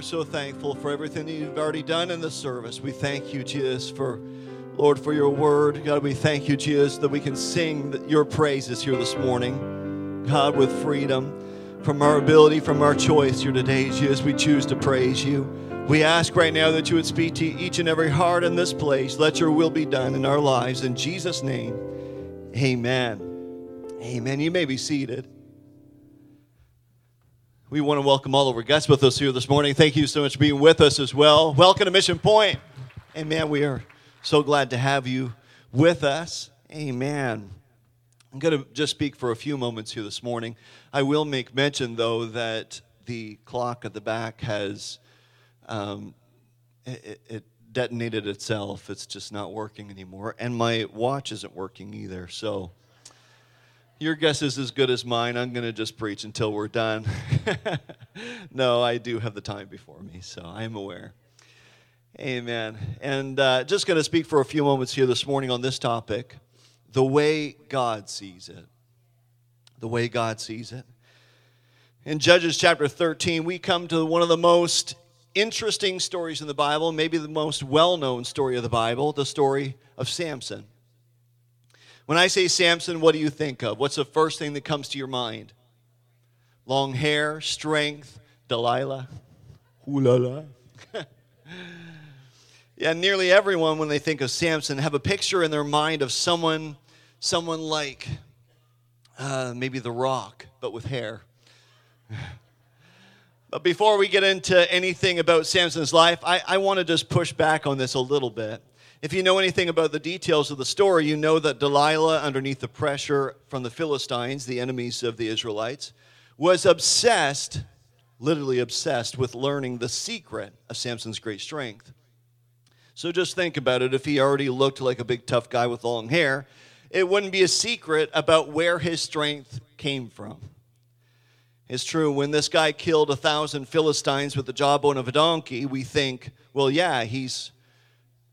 Are so thankful for everything that you've already done in the service. We thank you, Jesus, for, Lord, for your word. God, we thank you, Jesus, that we can sing your praises here this morning. God, with freedom from our ability, from our choice here today, Jesus, we choose to praise you. We ask right now that you would speak to each and every heart in this place. Let your will be done in our lives. In Jesus' name, amen. Amen. You may be seated. We want to welcome all of our guests with us here this morning. Thank you so much for being with us as well. Welcome to Mission Point. Amen. We are so glad to have you with us. Amen. I'm going to just speak for a few moments here this morning. I will make mention, though, that the clock at the back has um, it, it detonated itself. It's just not working anymore, and my watch isn't working either. So your guess is as good as mine. I'm going to just preach until we're done. no, I do have the time before me, so I am aware. Amen. And uh, just going to speak for a few moments here this morning on this topic the way God sees it. The way God sees it. In Judges chapter 13, we come to one of the most interesting stories in the Bible, maybe the most well known story of the Bible, the story of Samson. When I say Samson, what do you think of? What's the first thing that comes to your mind? Long hair, strength, Delilah. Ooh la la. yeah, nearly everyone, when they think of Samson, have a picture in their mind of someone, someone like uh, maybe The Rock, but with hair. But before we get into anything about Samson's life, I, I want to just push back on this a little bit. If you know anything about the details of the story, you know that Delilah, underneath the pressure from the Philistines, the enemies of the Israelites, was obsessed, literally obsessed, with learning the secret of Samson's great strength. So just think about it. If he already looked like a big tough guy with long hair, it wouldn't be a secret about where his strength came from. It's true, when this guy killed a thousand Philistines with the jawbone of a donkey, we think, well, yeah, he's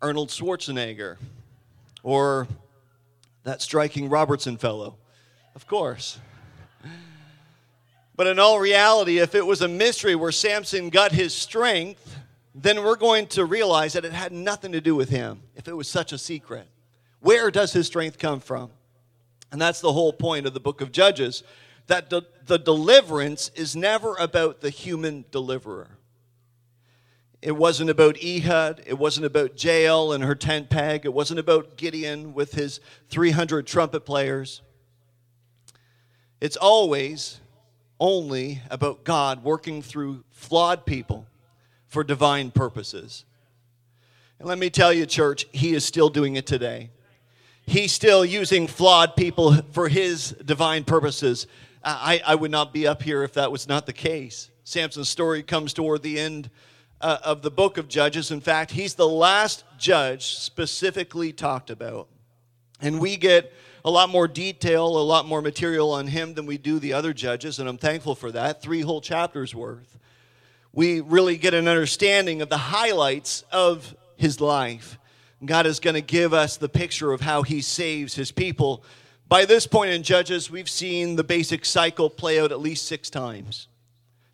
Arnold Schwarzenegger or that striking Robertson fellow. Of course. But in all reality, if it was a mystery where Samson got his strength, then we're going to realize that it had nothing to do with him if it was such a secret. Where does his strength come from? And that's the whole point of the book of Judges that the, the deliverance is never about the human deliverer. It wasn't about Ehud. It wasn't about Jael and her tent peg. It wasn't about Gideon with his 300 trumpet players. It's always only about God working through flawed people for divine purposes. And let me tell you, church, He is still doing it today. He's still using flawed people for His divine purposes. I, I would not be up here if that was not the case. Samson's story comes toward the end uh, of the book of Judges. In fact, he's the last judge specifically talked about. And we get a lot more detail, a lot more material on him than we do the other judges, and I'm thankful for that. Three whole chapters worth. We really get an understanding of the highlights of his life. God is going to give us the picture of how he saves his people. By this point in Judges, we've seen the basic cycle play out at least six times.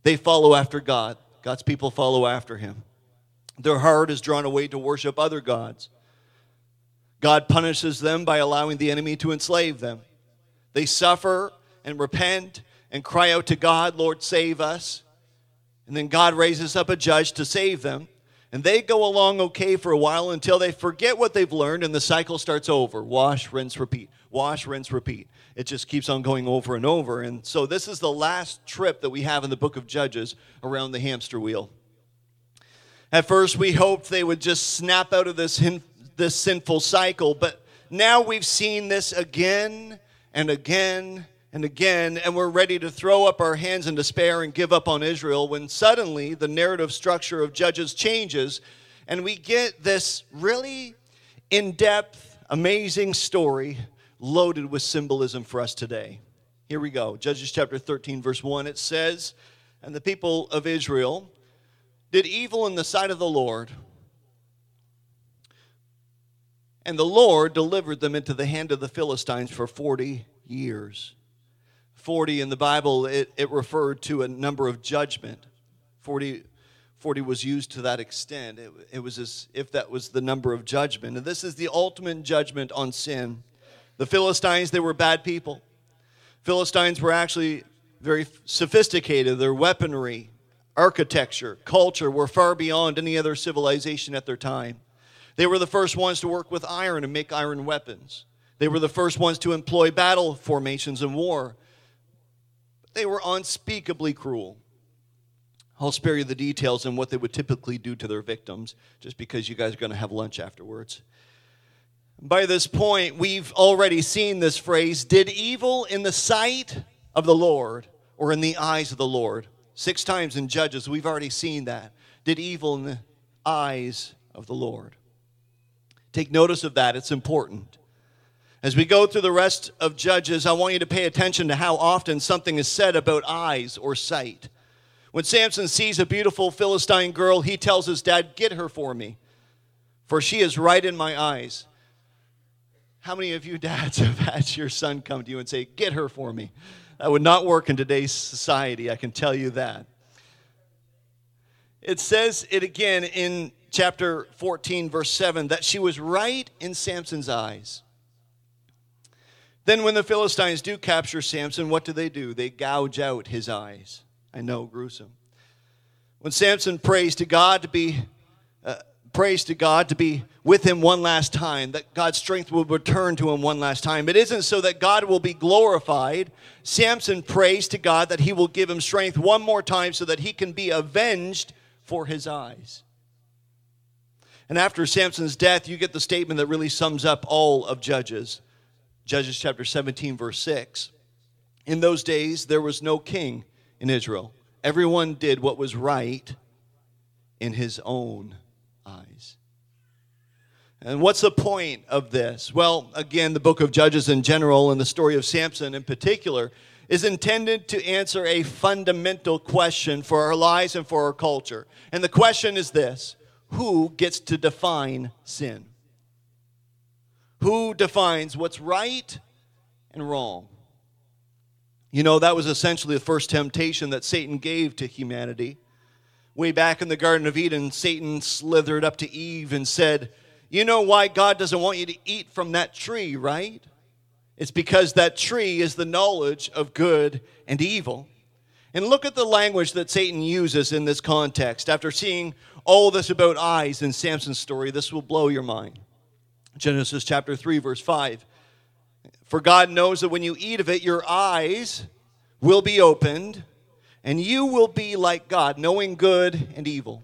They follow after God. God's people follow after him. Their heart is drawn away to worship other gods. God punishes them by allowing the enemy to enslave them. They suffer and repent and cry out to God, Lord, save us. And then God raises up a judge to save them. And they go along okay for a while until they forget what they've learned and the cycle starts over wash, rinse, repeat. Wash, rinse, repeat it just keeps on going over and over. And so this is the last trip that we have in the book of Judges around the hamster wheel. At first, we hoped they would just snap out of this, this sinful cycle, but now we've seen this again and again and again, and we're ready to throw up our hands in despair and give up on Israel when suddenly the narrative structure of Judges changes and we get this really in depth, amazing story loaded with symbolism for us today. Here we go Judges chapter 13, verse 1. It says, And the people of Israel did evil in the sight of the Lord. And the Lord delivered them into the hand of the Philistines for 40 years. 40 in the Bible, it, it referred to a number of judgment. 40, 40 was used to that extent. It, it was as if that was the number of judgment. And this is the ultimate judgment on sin. The Philistines, they were bad people. Philistines were actually very sophisticated. Their weaponry, architecture, culture were far beyond any other civilization at their time. They were the first ones to work with iron and make iron weapons. They were the first ones to employ battle formations in war. They were unspeakably cruel. I'll spare you the details and what they would typically do to their victims, just because you guys are going to have lunch afterwards. By this point, we've already seen this phrase did evil in the sight of the Lord or in the eyes of the Lord. Six times in Judges, we've already seen that. Did evil in the eyes of the Lord. Take notice of that, it's important. As we go through the rest of Judges, I want you to pay attention to how often something is said about eyes or sight. When Samson sees a beautiful Philistine girl, he tells his dad, Get her for me, for she is right in my eyes. How many of you dads have had your son come to you and say, Get her for me? That would not work in today's society, I can tell you that. It says it again in chapter 14, verse 7, that she was right in Samson's eyes. Then, when the Philistines do capture Samson, what do they do? They gouge out his eyes. I know, gruesome. When Samson prays to God to be, uh, prays to God to be with him one last time, that God's strength will return to him one last time. It isn't so that God will be glorified. Samson prays to God that he will give him strength one more time so that he can be avenged for his eyes. And after Samson's death, you get the statement that really sums up all of Judges. Judges chapter 17, verse 6. In those days, there was no king in Israel. Everyone did what was right in his own eyes. And what's the point of this? Well, again, the book of Judges in general and the story of Samson in particular is intended to answer a fundamental question for our lives and for our culture. And the question is this Who gets to define sin? Who defines what's right and wrong? You know, that was essentially the first temptation that Satan gave to humanity. Way back in the Garden of Eden, Satan slithered up to Eve and said, You know why God doesn't want you to eat from that tree, right? It's because that tree is the knowledge of good and evil. And look at the language that Satan uses in this context. After seeing all this about eyes in Samson's story, this will blow your mind. Genesis chapter 3, verse 5. For God knows that when you eat of it, your eyes will be opened, and you will be like God, knowing good and evil.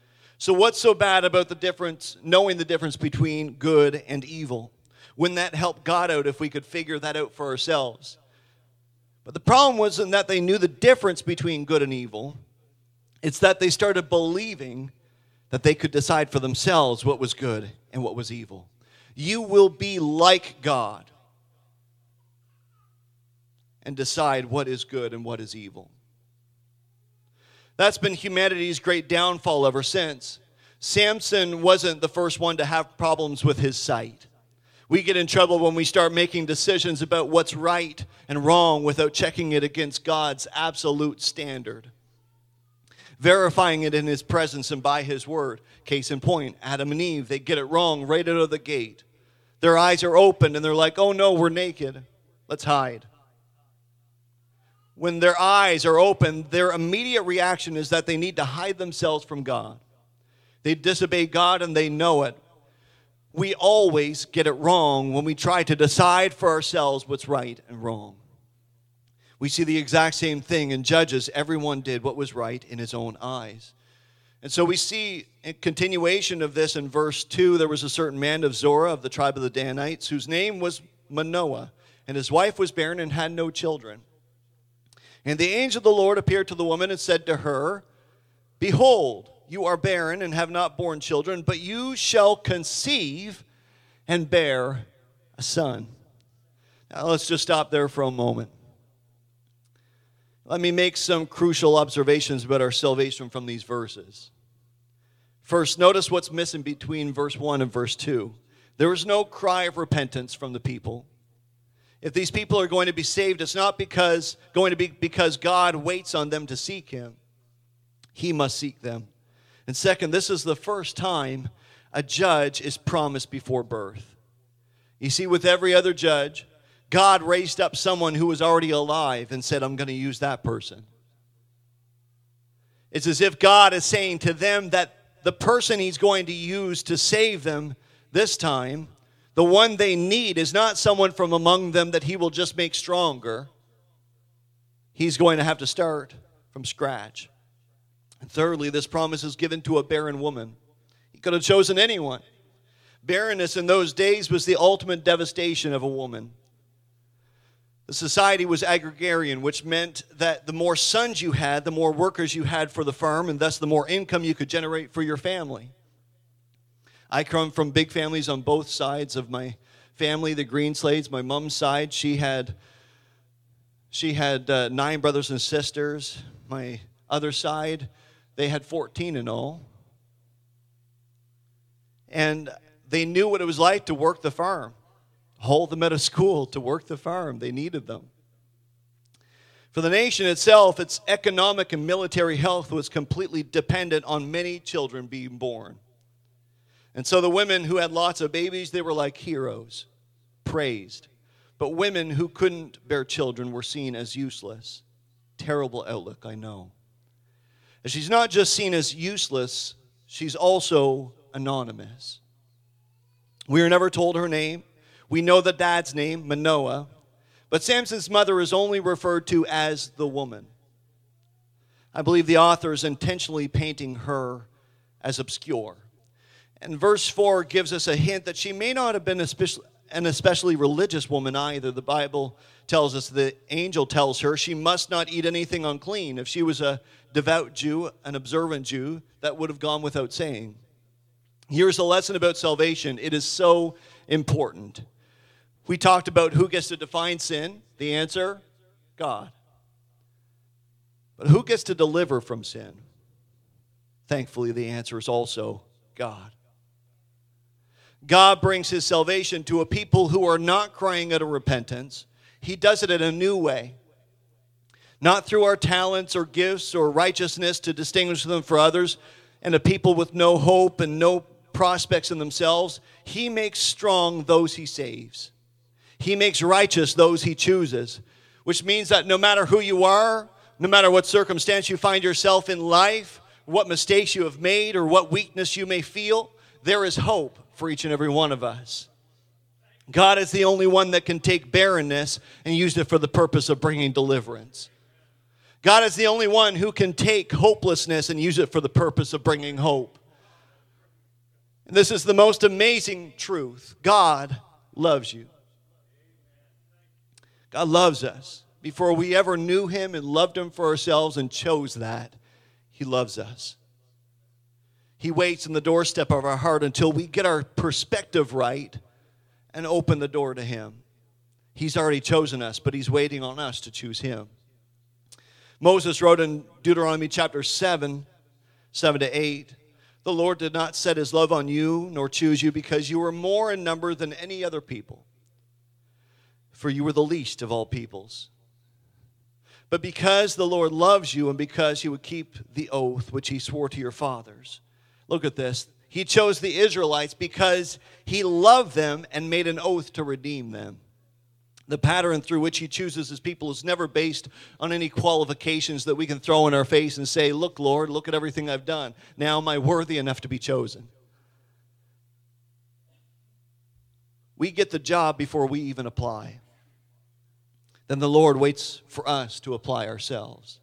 So, what's so bad about the difference, knowing the difference between good and evil? Wouldn't that help God out if we could figure that out for ourselves? But the problem wasn't that they knew the difference between good and evil, it's that they started believing that they could decide for themselves what was good and what was evil you will be like God and decide what is good and what is evil. That's been humanity's great downfall ever since. Samson wasn't the first one to have problems with his sight. We get in trouble when we start making decisions about what's right and wrong without checking it against God's absolute standard, verifying it in His presence and by His word. Case in point, Adam and Eve, they get it wrong right out of the gate. Their eyes are opened and they're like, oh no, we're naked. Let's hide. When their eyes are open, their immediate reaction is that they need to hide themselves from God. They disobey God and they know it. We always get it wrong when we try to decide for ourselves what's right and wrong. We see the exact same thing in Judges. Everyone did what was right in his own eyes. And so we see a continuation of this in verse 2. There was a certain man of Zorah of the tribe of the Danites whose name was Manoah, and his wife was barren and had no children. And the angel of the Lord appeared to the woman and said to her, Behold, you are barren and have not borne children, but you shall conceive and bear a son. Now let's just stop there for a moment. Let me make some crucial observations about our salvation from these verses. First, notice what's missing between verse 1 and verse 2. There was no cry of repentance from the people. If these people are going to be saved, it's not because going to be because God waits on them to seek him. He must seek them. And second, this is the first time a judge is promised before birth. You see, with every other judge, God raised up someone who was already alive and said, I'm going to use that person. It's as if God is saying to them that the person he's going to use to save them this time, the one they need, is not someone from among them that he will just make stronger. He's going to have to start from scratch. And thirdly, this promise is given to a barren woman. He could have chosen anyone. Barrenness in those days was the ultimate devastation of a woman. The society was agrarian, which meant that the more sons you had, the more workers you had for the firm, and thus the more income you could generate for your family. I come from big families on both sides of my family. The Greenslades, my mom's side, she had she had uh, nine brothers and sisters. My other side, they had 14 in all. And they knew what it was like to work the farm hold them at a school to work the farm. They needed them. For the nation itself, its economic and military health was completely dependent on many children being born. And so the women who had lots of babies, they were like heroes, praised. But women who couldn't bear children were seen as useless. Terrible outlook, I know. And she's not just seen as useless, she's also anonymous. We are never told her name. We know the dad's name, Manoah, but Samson's mother is only referred to as the woman. I believe the author is intentionally painting her as obscure. And verse 4 gives us a hint that she may not have been an especially religious woman either. The Bible tells us, the angel tells her, she must not eat anything unclean. If she was a devout Jew, an observant Jew, that would have gone without saying. Here's a lesson about salvation it is so important. We talked about who gets to define sin. The answer God. But who gets to deliver from sin? Thankfully, the answer is also God. God brings his salvation to a people who are not crying out of repentance. He does it in a new way. Not through our talents or gifts or righteousness to distinguish them for others and a people with no hope and no prospects in themselves. He makes strong those he saves. He makes righteous those he chooses, which means that no matter who you are, no matter what circumstance you find yourself in life, what mistakes you have made, or what weakness you may feel, there is hope for each and every one of us. God is the only one that can take barrenness and use it for the purpose of bringing deliverance. God is the only one who can take hopelessness and use it for the purpose of bringing hope. And this is the most amazing truth God loves you. God loves us. Before we ever knew Him and loved Him for ourselves and chose that, He loves us. He waits in the doorstep of our heart until we get our perspective right and open the door to Him. He's already chosen us, but He's waiting on us to choose Him. Moses wrote in Deuteronomy chapter 7, 7 to 8, The Lord did not set His love on you nor choose you because you were more in number than any other people for you were the least of all peoples. But because the Lord loves you and because you would keep the oath which he swore to your fathers, look at this. He chose the Israelites because he loved them and made an oath to redeem them. The pattern through which he chooses his people is never based on any qualifications that we can throw in our face and say, Look, Lord, look at everything I've done. Now am I worthy enough to be chosen? We get the job before we even apply. Then the Lord waits for us to apply ourselves.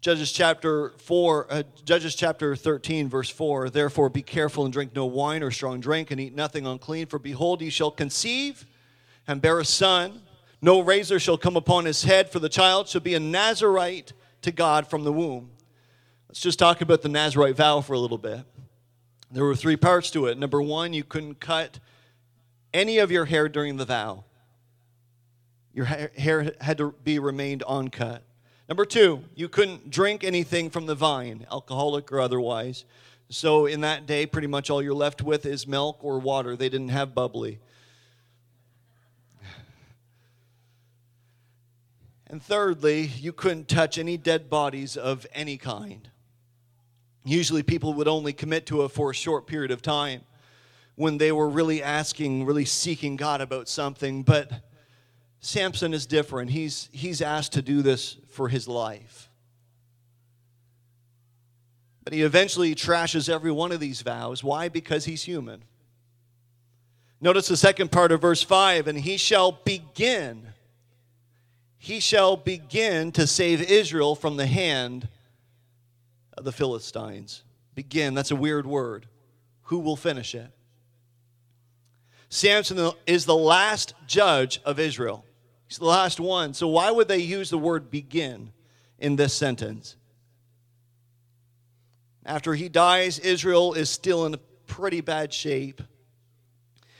Judges chapter 4, uh, Judges chapter 13, verse 4. Therefore be careful and drink no wine or strong drink, and eat nothing unclean, for behold, ye shall conceive and bear a son. No razor shall come upon his head, for the child shall be a Nazarite to God from the womb. Let's just talk about the Nazarite vow for a little bit. There were three parts to it. Number one, you couldn't cut any of your hair during the vow. Your hair had to be remained uncut. Number two, you couldn't drink anything from the vine, alcoholic or otherwise. So in that day, pretty much all you're left with is milk or water. They didn't have bubbly. And thirdly, you couldn't touch any dead bodies of any kind. Usually, people would only commit to it for a short period of time when they were really asking, really seeking God about something. But Samson is different. He's, he's asked to do this for his life. But he eventually trashes every one of these vows. Why? Because he's human. Notice the second part of verse 5 and he shall begin. He shall begin to save Israel from the hand of the Philistines. Begin, that's a weird word. Who will finish it? Samson is the last judge of Israel. He's the last one. So, why would they use the word begin in this sentence? After he dies, Israel is still in pretty bad shape.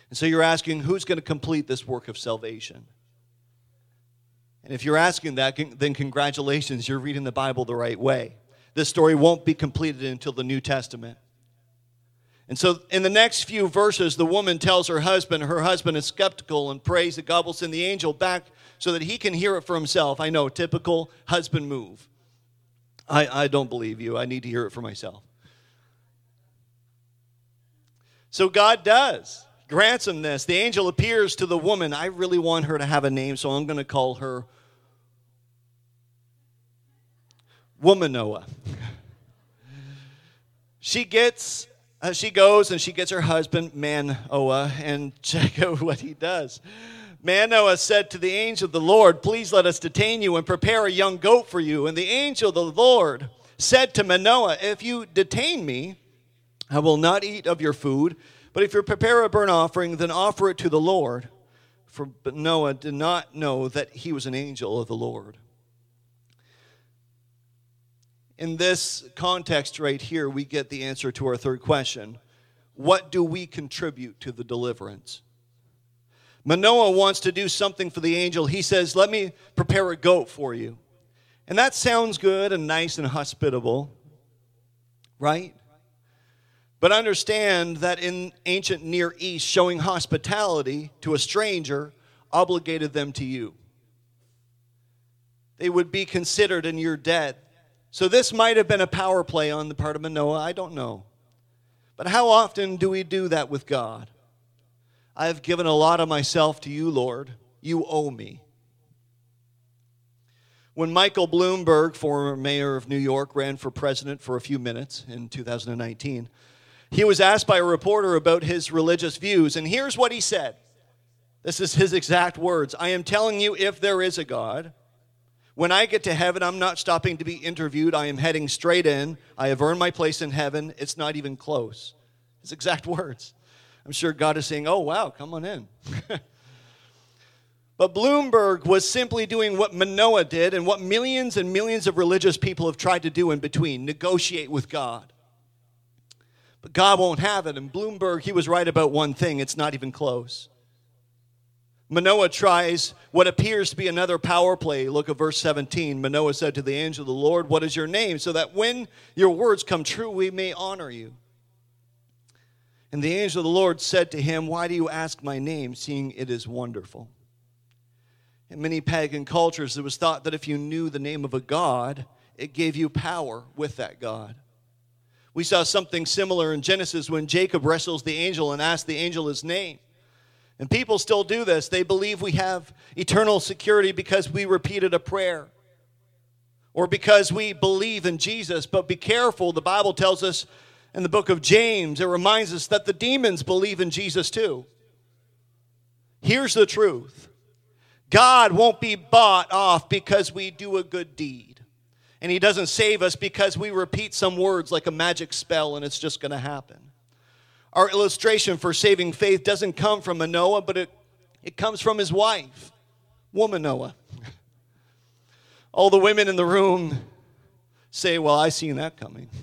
And so you're asking, who's going to complete this work of salvation? And if you're asking that, then congratulations, you're reading the Bible the right way. This story won't be completed until the New Testament. And so, in the next few verses, the woman tells her husband, her husband is skeptical and prays that God will send the angel back so that he can hear it for himself. I know, typical husband move. I, I don't believe you. I need to hear it for myself. So, God does, grants him this. The angel appears to the woman. I really want her to have a name, so I'm going to call her Woman Noah. she gets uh, she goes and she gets her husband, Manoah, and check out what he does. Manoah said to the angel of the Lord, Please let us detain you and prepare a young goat for you. And the angel of the Lord said to Manoah, If you detain me, I will not eat of your food. But if you prepare a burnt offering, then offer it to the Lord. For Noah did not know that he was an angel of the Lord in this context right here, we get the answer to our third question What do we contribute to the deliverance? Manoah wants to do something for the angel. He says, Let me prepare a goat for you. And that sounds good and nice and hospitable, right? But understand that in ancient Near East, showing hospitality to a stranger obligated them to you. They would be considered in your debt so this might have been a power play on the part of Manoah. I don't know. But how often do we do that with God? I have given a lot of myself to you, Lord. You owe me. When Michael Bloomberg, former mayor of New York, ran for president for a few minutes in 2019, he was asked by a reporter about his religious views, and here's what he said. This is his exact words I am telling you, if there is a God, when I get to heaven, I'm not stopping to be interviewed. I am heading straight in. I have earned my place in heaven. It's not even close. His exact words. I'm sure God is saying, Oh, wow, come on in. but Bloomberg was simply doing what Manoah did and what millions and millions of religious people have tried to do in between negotiate with God. But God won't have it. And Bloomberg, he was right about one thing it's not even close. Manoah tries what appears to be another power play. Look at verse 17. Manoah said to the angel of the Lord, What is your name? So that when your words come true, we may honor you. And the angel of the Lord said to him, Why do you ask my name, seeing it is wonderful? In many pagan cultures, it was thought that if you knew the name of a god, it gave you power with that god. We saw something similar in Genesis when Jacob wrestles the angel and asks the angel his name. And people still do this. They believe we have eternal security because we repeated a prayer or because we believe in Jesus. But be careful, the Bible tells us in the book of James, it reminds us that the demons believe in Jesus too. Here's the truth God won't be bought off because we do a good deed. And He doesn't save us because we repeat some words like a magic spell and it's just going to happen. Our illustration for saving faith doesn't come from Manoah, but it, it comes from his wife, woman Noah. All the women in the room say, Well, I seen that coming.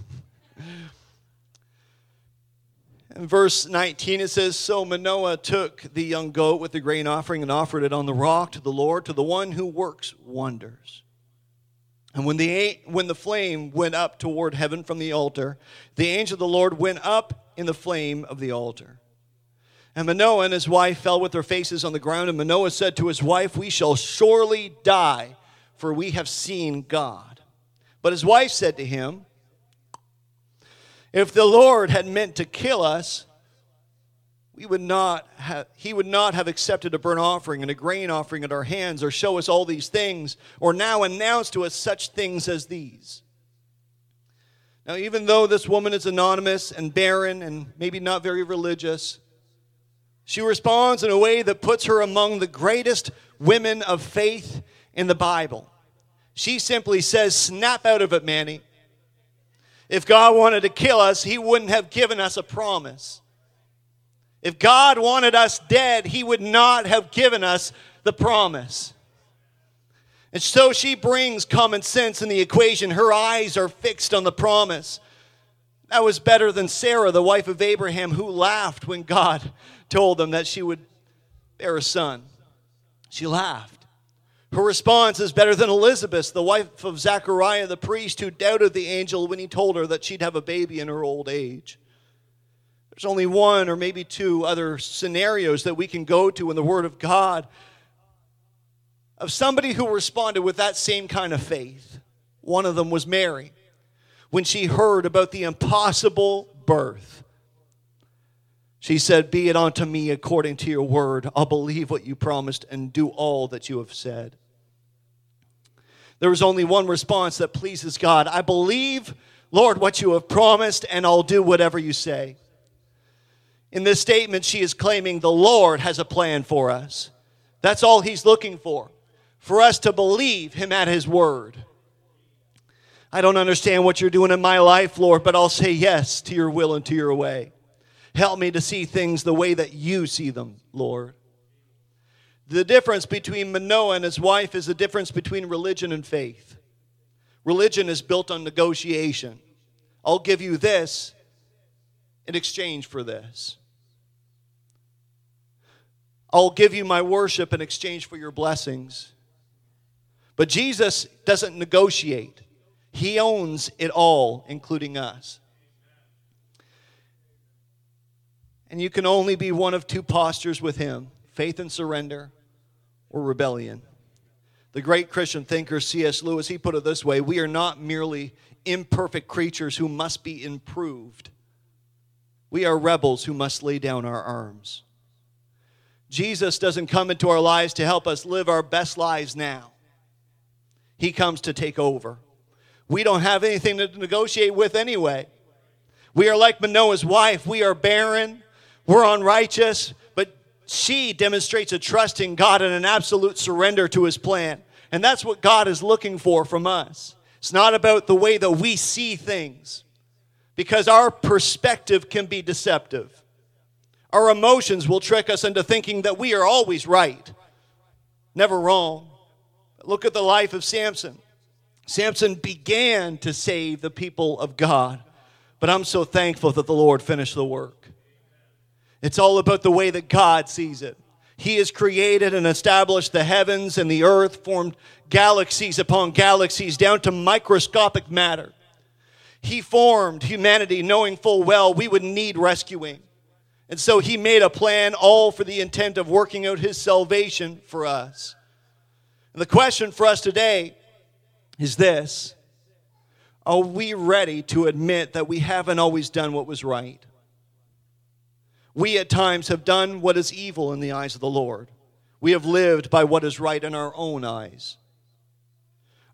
In verse 19, it says So Manoah took the young goat with the grain offering and offered it on the rock to the Lord, to the one who works wonders. And when the, when the flame went up toward heaven from the altar, the angel of the Lord went up in the flame of the altar. And Manoah and his wife fell with their faces on the ground. And Manoah said to his wife, We shall surely die, for we have seen God. But his wife said to him, If the Lord had meant to kill us, we would not have, he would not have accepted a burnt offering and a grain offering at our hands, or show us all these things, or now announce to us such things as these. Now, even though this woman is anonymous and barren and maybe not very religious, she responds in a way that puts her among the greatest women of faith in the Bible. She simply says, Snap out of it, Manny. If God wanted to kill us, He wouldn't have given us a promise. If God wanted us dead, He would not have given us the promise. And so she brings common sense in the equation. Her eyes are fixed on the promise. That was better than Sarah, the wife of Abraham, who laughed when God told them that she would bear a son. She laughed. Her response is better than Elizabeth, the wife of Zachariah the priest, who doubted the angel when he told her that she'd have a baby in her old age. There's only one or maybe two other scenarios that we can go to in the Word of God of somebody who responded with that same kind of faith. One of them was Mary. When she heard about the impossible birth, she said, Be it unto me according to your word. I'll believe what you promised and do all that you have said. There was only one response that pleases God I believe, Lord, what you have promised, and I'll do whatever you say. In this statement, she is claiming the Lord has a plan for us. That's all he's looking for for us to believe him at his word. I don't understand what you're doing in my life, Lord, but I'll say yes to your will and to your way. Help me to see things the way that you see them, Lord. The difference between Manoah and his wife is the difference between religion and faith. Religion is built on negotiation. I'll give you this in exchange for this. I'll give you my worship in exchange for your blessings. But Jesus doesn't negotiate, He owns it all, including us. And you can only be one of two postures with Him faith and surrender or rebellion. The great Christian thinker C.S. Lewis, he put it this way We are not merely imperfect creatures who must be improved. We are rebels who must lay down our arms. Jesus doesn't come into our lives to help us live our best lives now. He comes to take over. We don't have anything to negotiate with anyway. We are like Manoah's wife. We are barren. We're unrighteous. But she demonstrates a trust in God and an absolute surrender to his plan. And that's what God is looking for from us. It's not about the way that we see things, because our perspective can be deceptive. Our emotions will trick us into thinking that we are always right, never wrong. Look at the life of Samson. Samson began to save the people of God, but I'm so thankful that the Lord finished the work. It's all about the way that God sees it. He has created and established the heavens and the earth, formed galaxies upon galaxies down to microscopic matter. He formed humanity knowing full well we would need rescuing. And so he made a plan all for the intent of working out his salvation for us. And the question for us today is this Are we ready to admit that we haven't always done what was right? We at times have done what is evil in the eyes of the Lord. We have lived by what is right in our own eyes.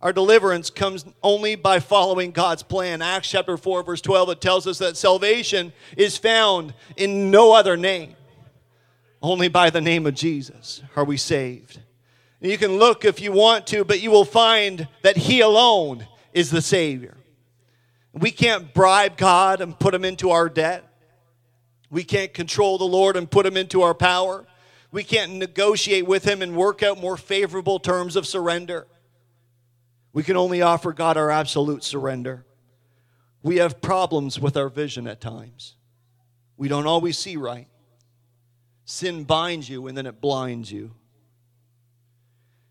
Our deliverance comes only by following God's plan. Acts chapter 4, verse 12, it tells us that salvation is found in no other name. Only by the name of Jesus are we saved. You can look if you want to, but you will find that He alone is the Savior. We can't bribe God and put Him into our debt. We can't control the Lord and put Him into our power. We can't negotiate with Him and work out more favorable terms of surrender. We can only offer God our absolute surrender. We have problems with our vision at times. We don't always see right. Sin binds you and then it blinds you.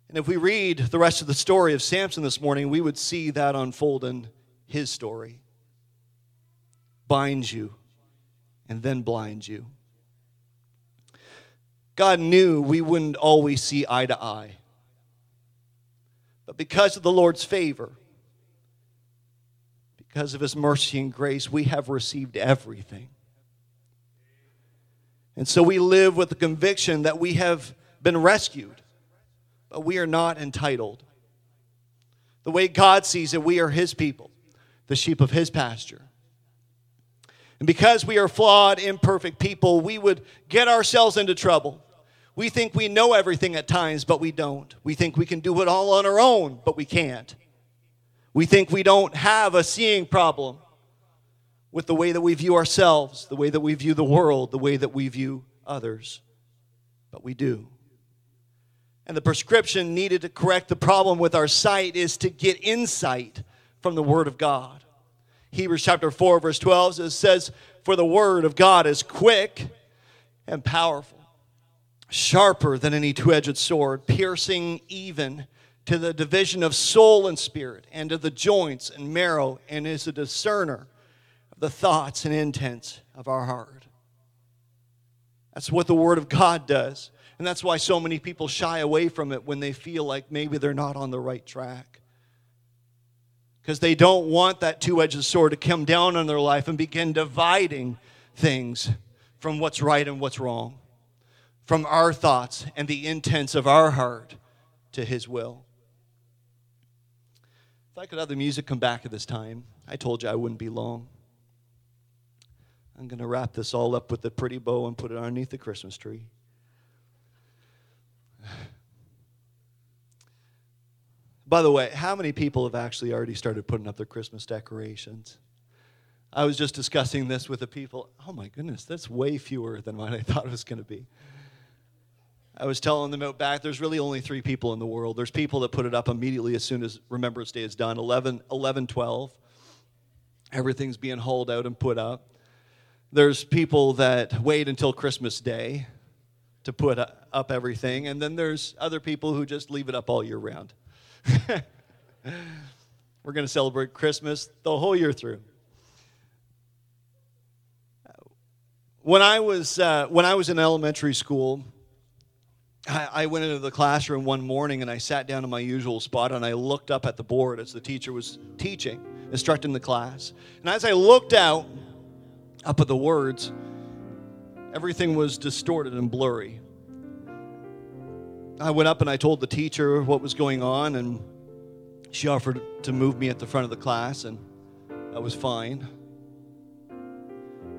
And if we read the rest of the story of Samson this morning, we would see that unfold in his story. Binds you and then blinds you. God knew we wouldn't always see eye to eye. But because of the Lord's favor, because of his mercy and grace, we have received everything. And so we live with the conviction that we have been rescued, but we are not entitled. The way God sees it, we are his people, the sheep of his pasture. And because we are flawed, imperfect people, we would get ourselves into trouble. We think we know everything at times, but we don't. We think we can do it all on our own, but we can't. We think we don't have a seeing problem with the way that we view ourselves, the way that we view the world, the way that we view others. But we do. And the prescription needed to correct the problem with our sight is to get insight from the Word of God. Hebrews chapter 4, verse 12 says, For the Word of God is quick and powerful sharper than any two edged sword, piercing even to the division of soul and spirit, and to the joints and marrow, and is a discerner of the thoughts and intents of our heart. That's what the Word of God does. And that's why so many people shy away from it when they feel like maybe they're not on the right track. Because they don't want that two edged sword to come down on their life and begin dividing things from what's right and what's wrong from our thoughts and the intents of our heart to His will. If I could have the music come back at this time, I told you I wouldn't be long. I'm going to wrap this all up with a pretty bow and put it underneath the Christmas tree. By the way, how many people have actually already started putting up their Christmas decorations? I was just discussing this with the people. Oh my goodness, that's way fewer than what I thought it was going to be. I was telling them out back, there's really only three people in the world. There's people that put it up immediately as soon as Remembrance Day is done 11, 11 12. Everything's being hauled out and put up. There's people that wait until Christmas Day to put up everything. And then there's other people who just leave it up all year round. We're going to celebrate Christmas the whole year through. When I was, uh, when I was in elementary school, I, went into the classroom one morning and I sat down in my usual spot and I looked up at the board as the teacher was teaching, instructing the class. And as I looked out up at the words, everything was distorted and blurry. I went up and I told the teacher what was going on, and she offered to move me at the front of the class, and I was fine.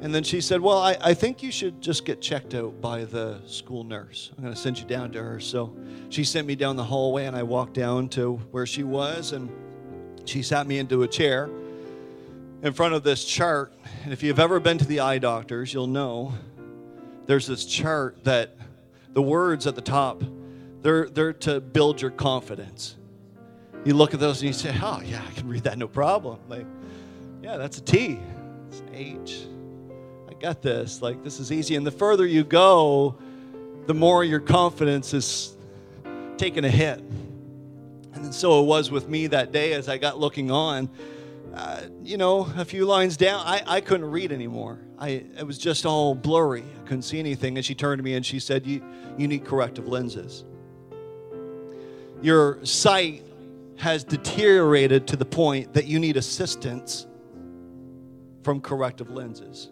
And then she said, Well, I, I think you should just get checked out by the school nurse. I'm going to send you down to her. So she sent me down the hallway, and I walked down to where she was, and she sat me into a chair in front of this chart. And if you've ever been to the eye doctors, you'll know there's this chart that the words at the top, they're, they're to build your confidence. You look at those and you say, Oh, yeah, I can read that no problem. Like, yeah, that's a T, it's an H got this. Like, this is easy. And the further you go, the more your confidence is taking a hit. And so it was with me that day as I got looking on. Uh, you know, a few lines down, I, I couldn't read anymore. I, it was just all blurry. I couldn't see anything. And she turned to me and she said, You, you need corrective lenses. Your sight has deteriorated to the point that you need assistance from corrective lenses.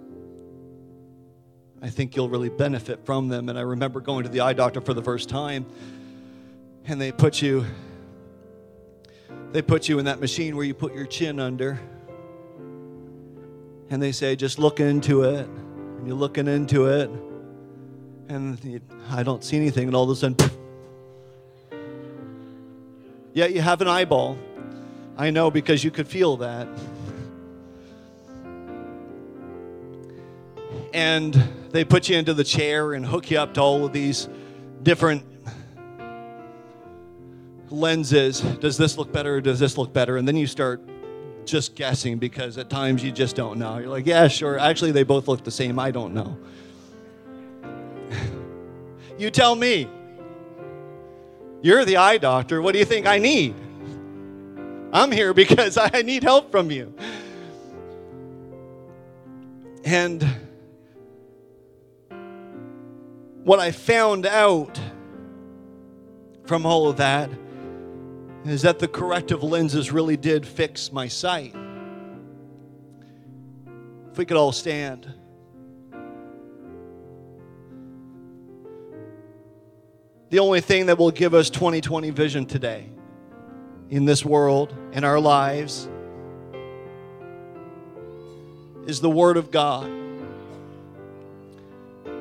I think you'll really benefit from them. And I remember going to the eye doctor for the first time, and they put you they put you in that machine where you put your chin under. And they say, just look into it. And you're looking into it. And I don't see anything. And all of a sudden, yeah, you have an eyeball. I know because you could feel that. And they put you into the chair and hook you up to all of these different lenses. Does this look better? Does this look better? And then you start just guessing because at times you just don't know. You're like, yeah, sure. Actually, they both look the same. I don't know. you tell me. You're the eye doctor. What do you think I need? I'm here because I need help from you. And what I found out from all of that is that the corrective lenses really did fix my sight. If we could all stand. The only thing that will give us 2020 vision today in this world, in our lives, is the Word of God.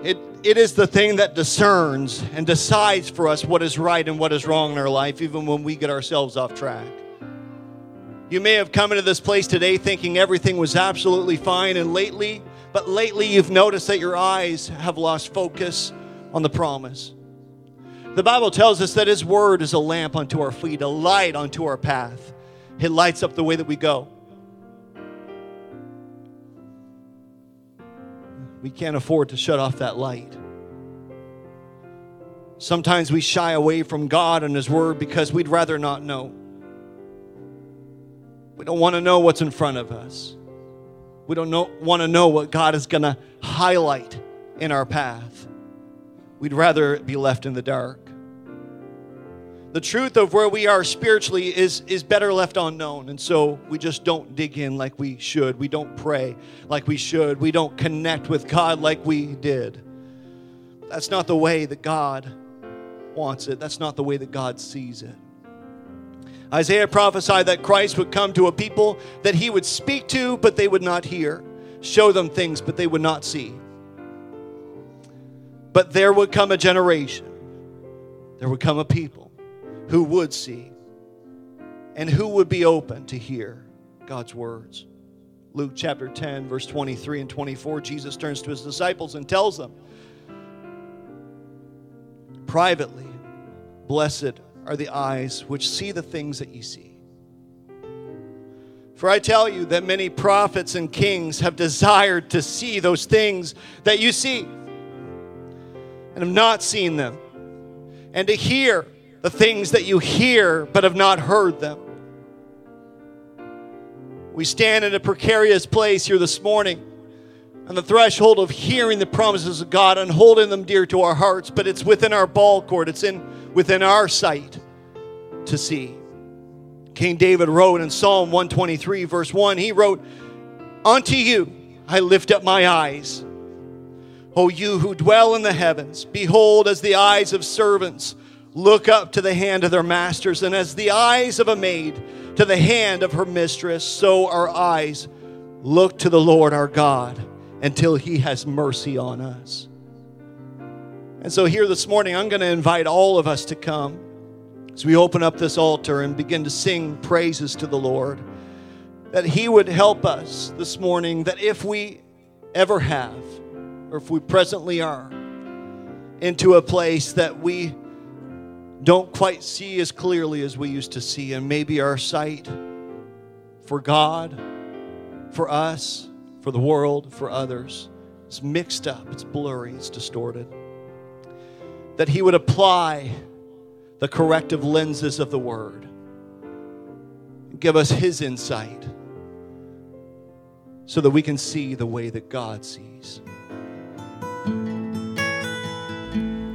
It, it is the thing that discerns and decides for us what is right and what is wrong in our life, even when we get ourselves off track. You may have come into this place today thinking everything was absolutely fine, and lately, but lately you've noticed that your eyes have lost focus on the promise. The Bible tells us that His Word is a lamp unto our feet, a light unto our path. It lights up the way that we go. We can't afford to shut off that light. Sometimes we shy away from God and His Word because we'd rather not know. We don't want to know what's in front of us. We don't know, want to know what God is going to highlight in our path. We'd rather be left in the dark. The truth of where we are spiritually is, is better left unknown. And so we just don't dig in like we should. We don't pray like we should. We don't connect with God like we did. That's not the way that God wants it. That's not the way that God sees it. Isaiah prophesied that Christ would come to a people that he would speak to, but they would not hear, show them things, but they would not see. But there would come a generation, there would come a people who would see and who would be open to hear God's words. Luke chapter 10, verse 23 and 24, Jesus turns to his disciples and tells them, privately, blessed are the eyes which see the things that ye see. For I tell you that many prophets and kings have desired to see those things that you see and have not seen them, and to hear the things that you hear but have not heard them. We stand in a precarious place here this morning on the threshold of hearing the promises of God and holding them dear to our hearts, but it's within our ball court, it's in within our sight to see. King David wrote in Psalm 123, verse 1, he wrote, Unto you I lift up my eyes. O you who dwell in the heavens, behold, as the eyes of servants look up to the hand of their masters, and as the eyes of a maid to the hand of her mistress, so our eyes look to the Lord our God until He has mercy on us. And so, here this morning, I'm going to invite all of us to come as we open up this altar and begin to sing praises to the Lord. That He would help us this morning, that if we ever have, or if we presently are, into a place that we don't quite see as clearly as we used to see, and maybe our sight for God, for us, for the world, for others. is mixed up, it's blurry, it's distorted. That He would apply the corrective lenses of the Word, give us His insight so that we can see the way that God sees.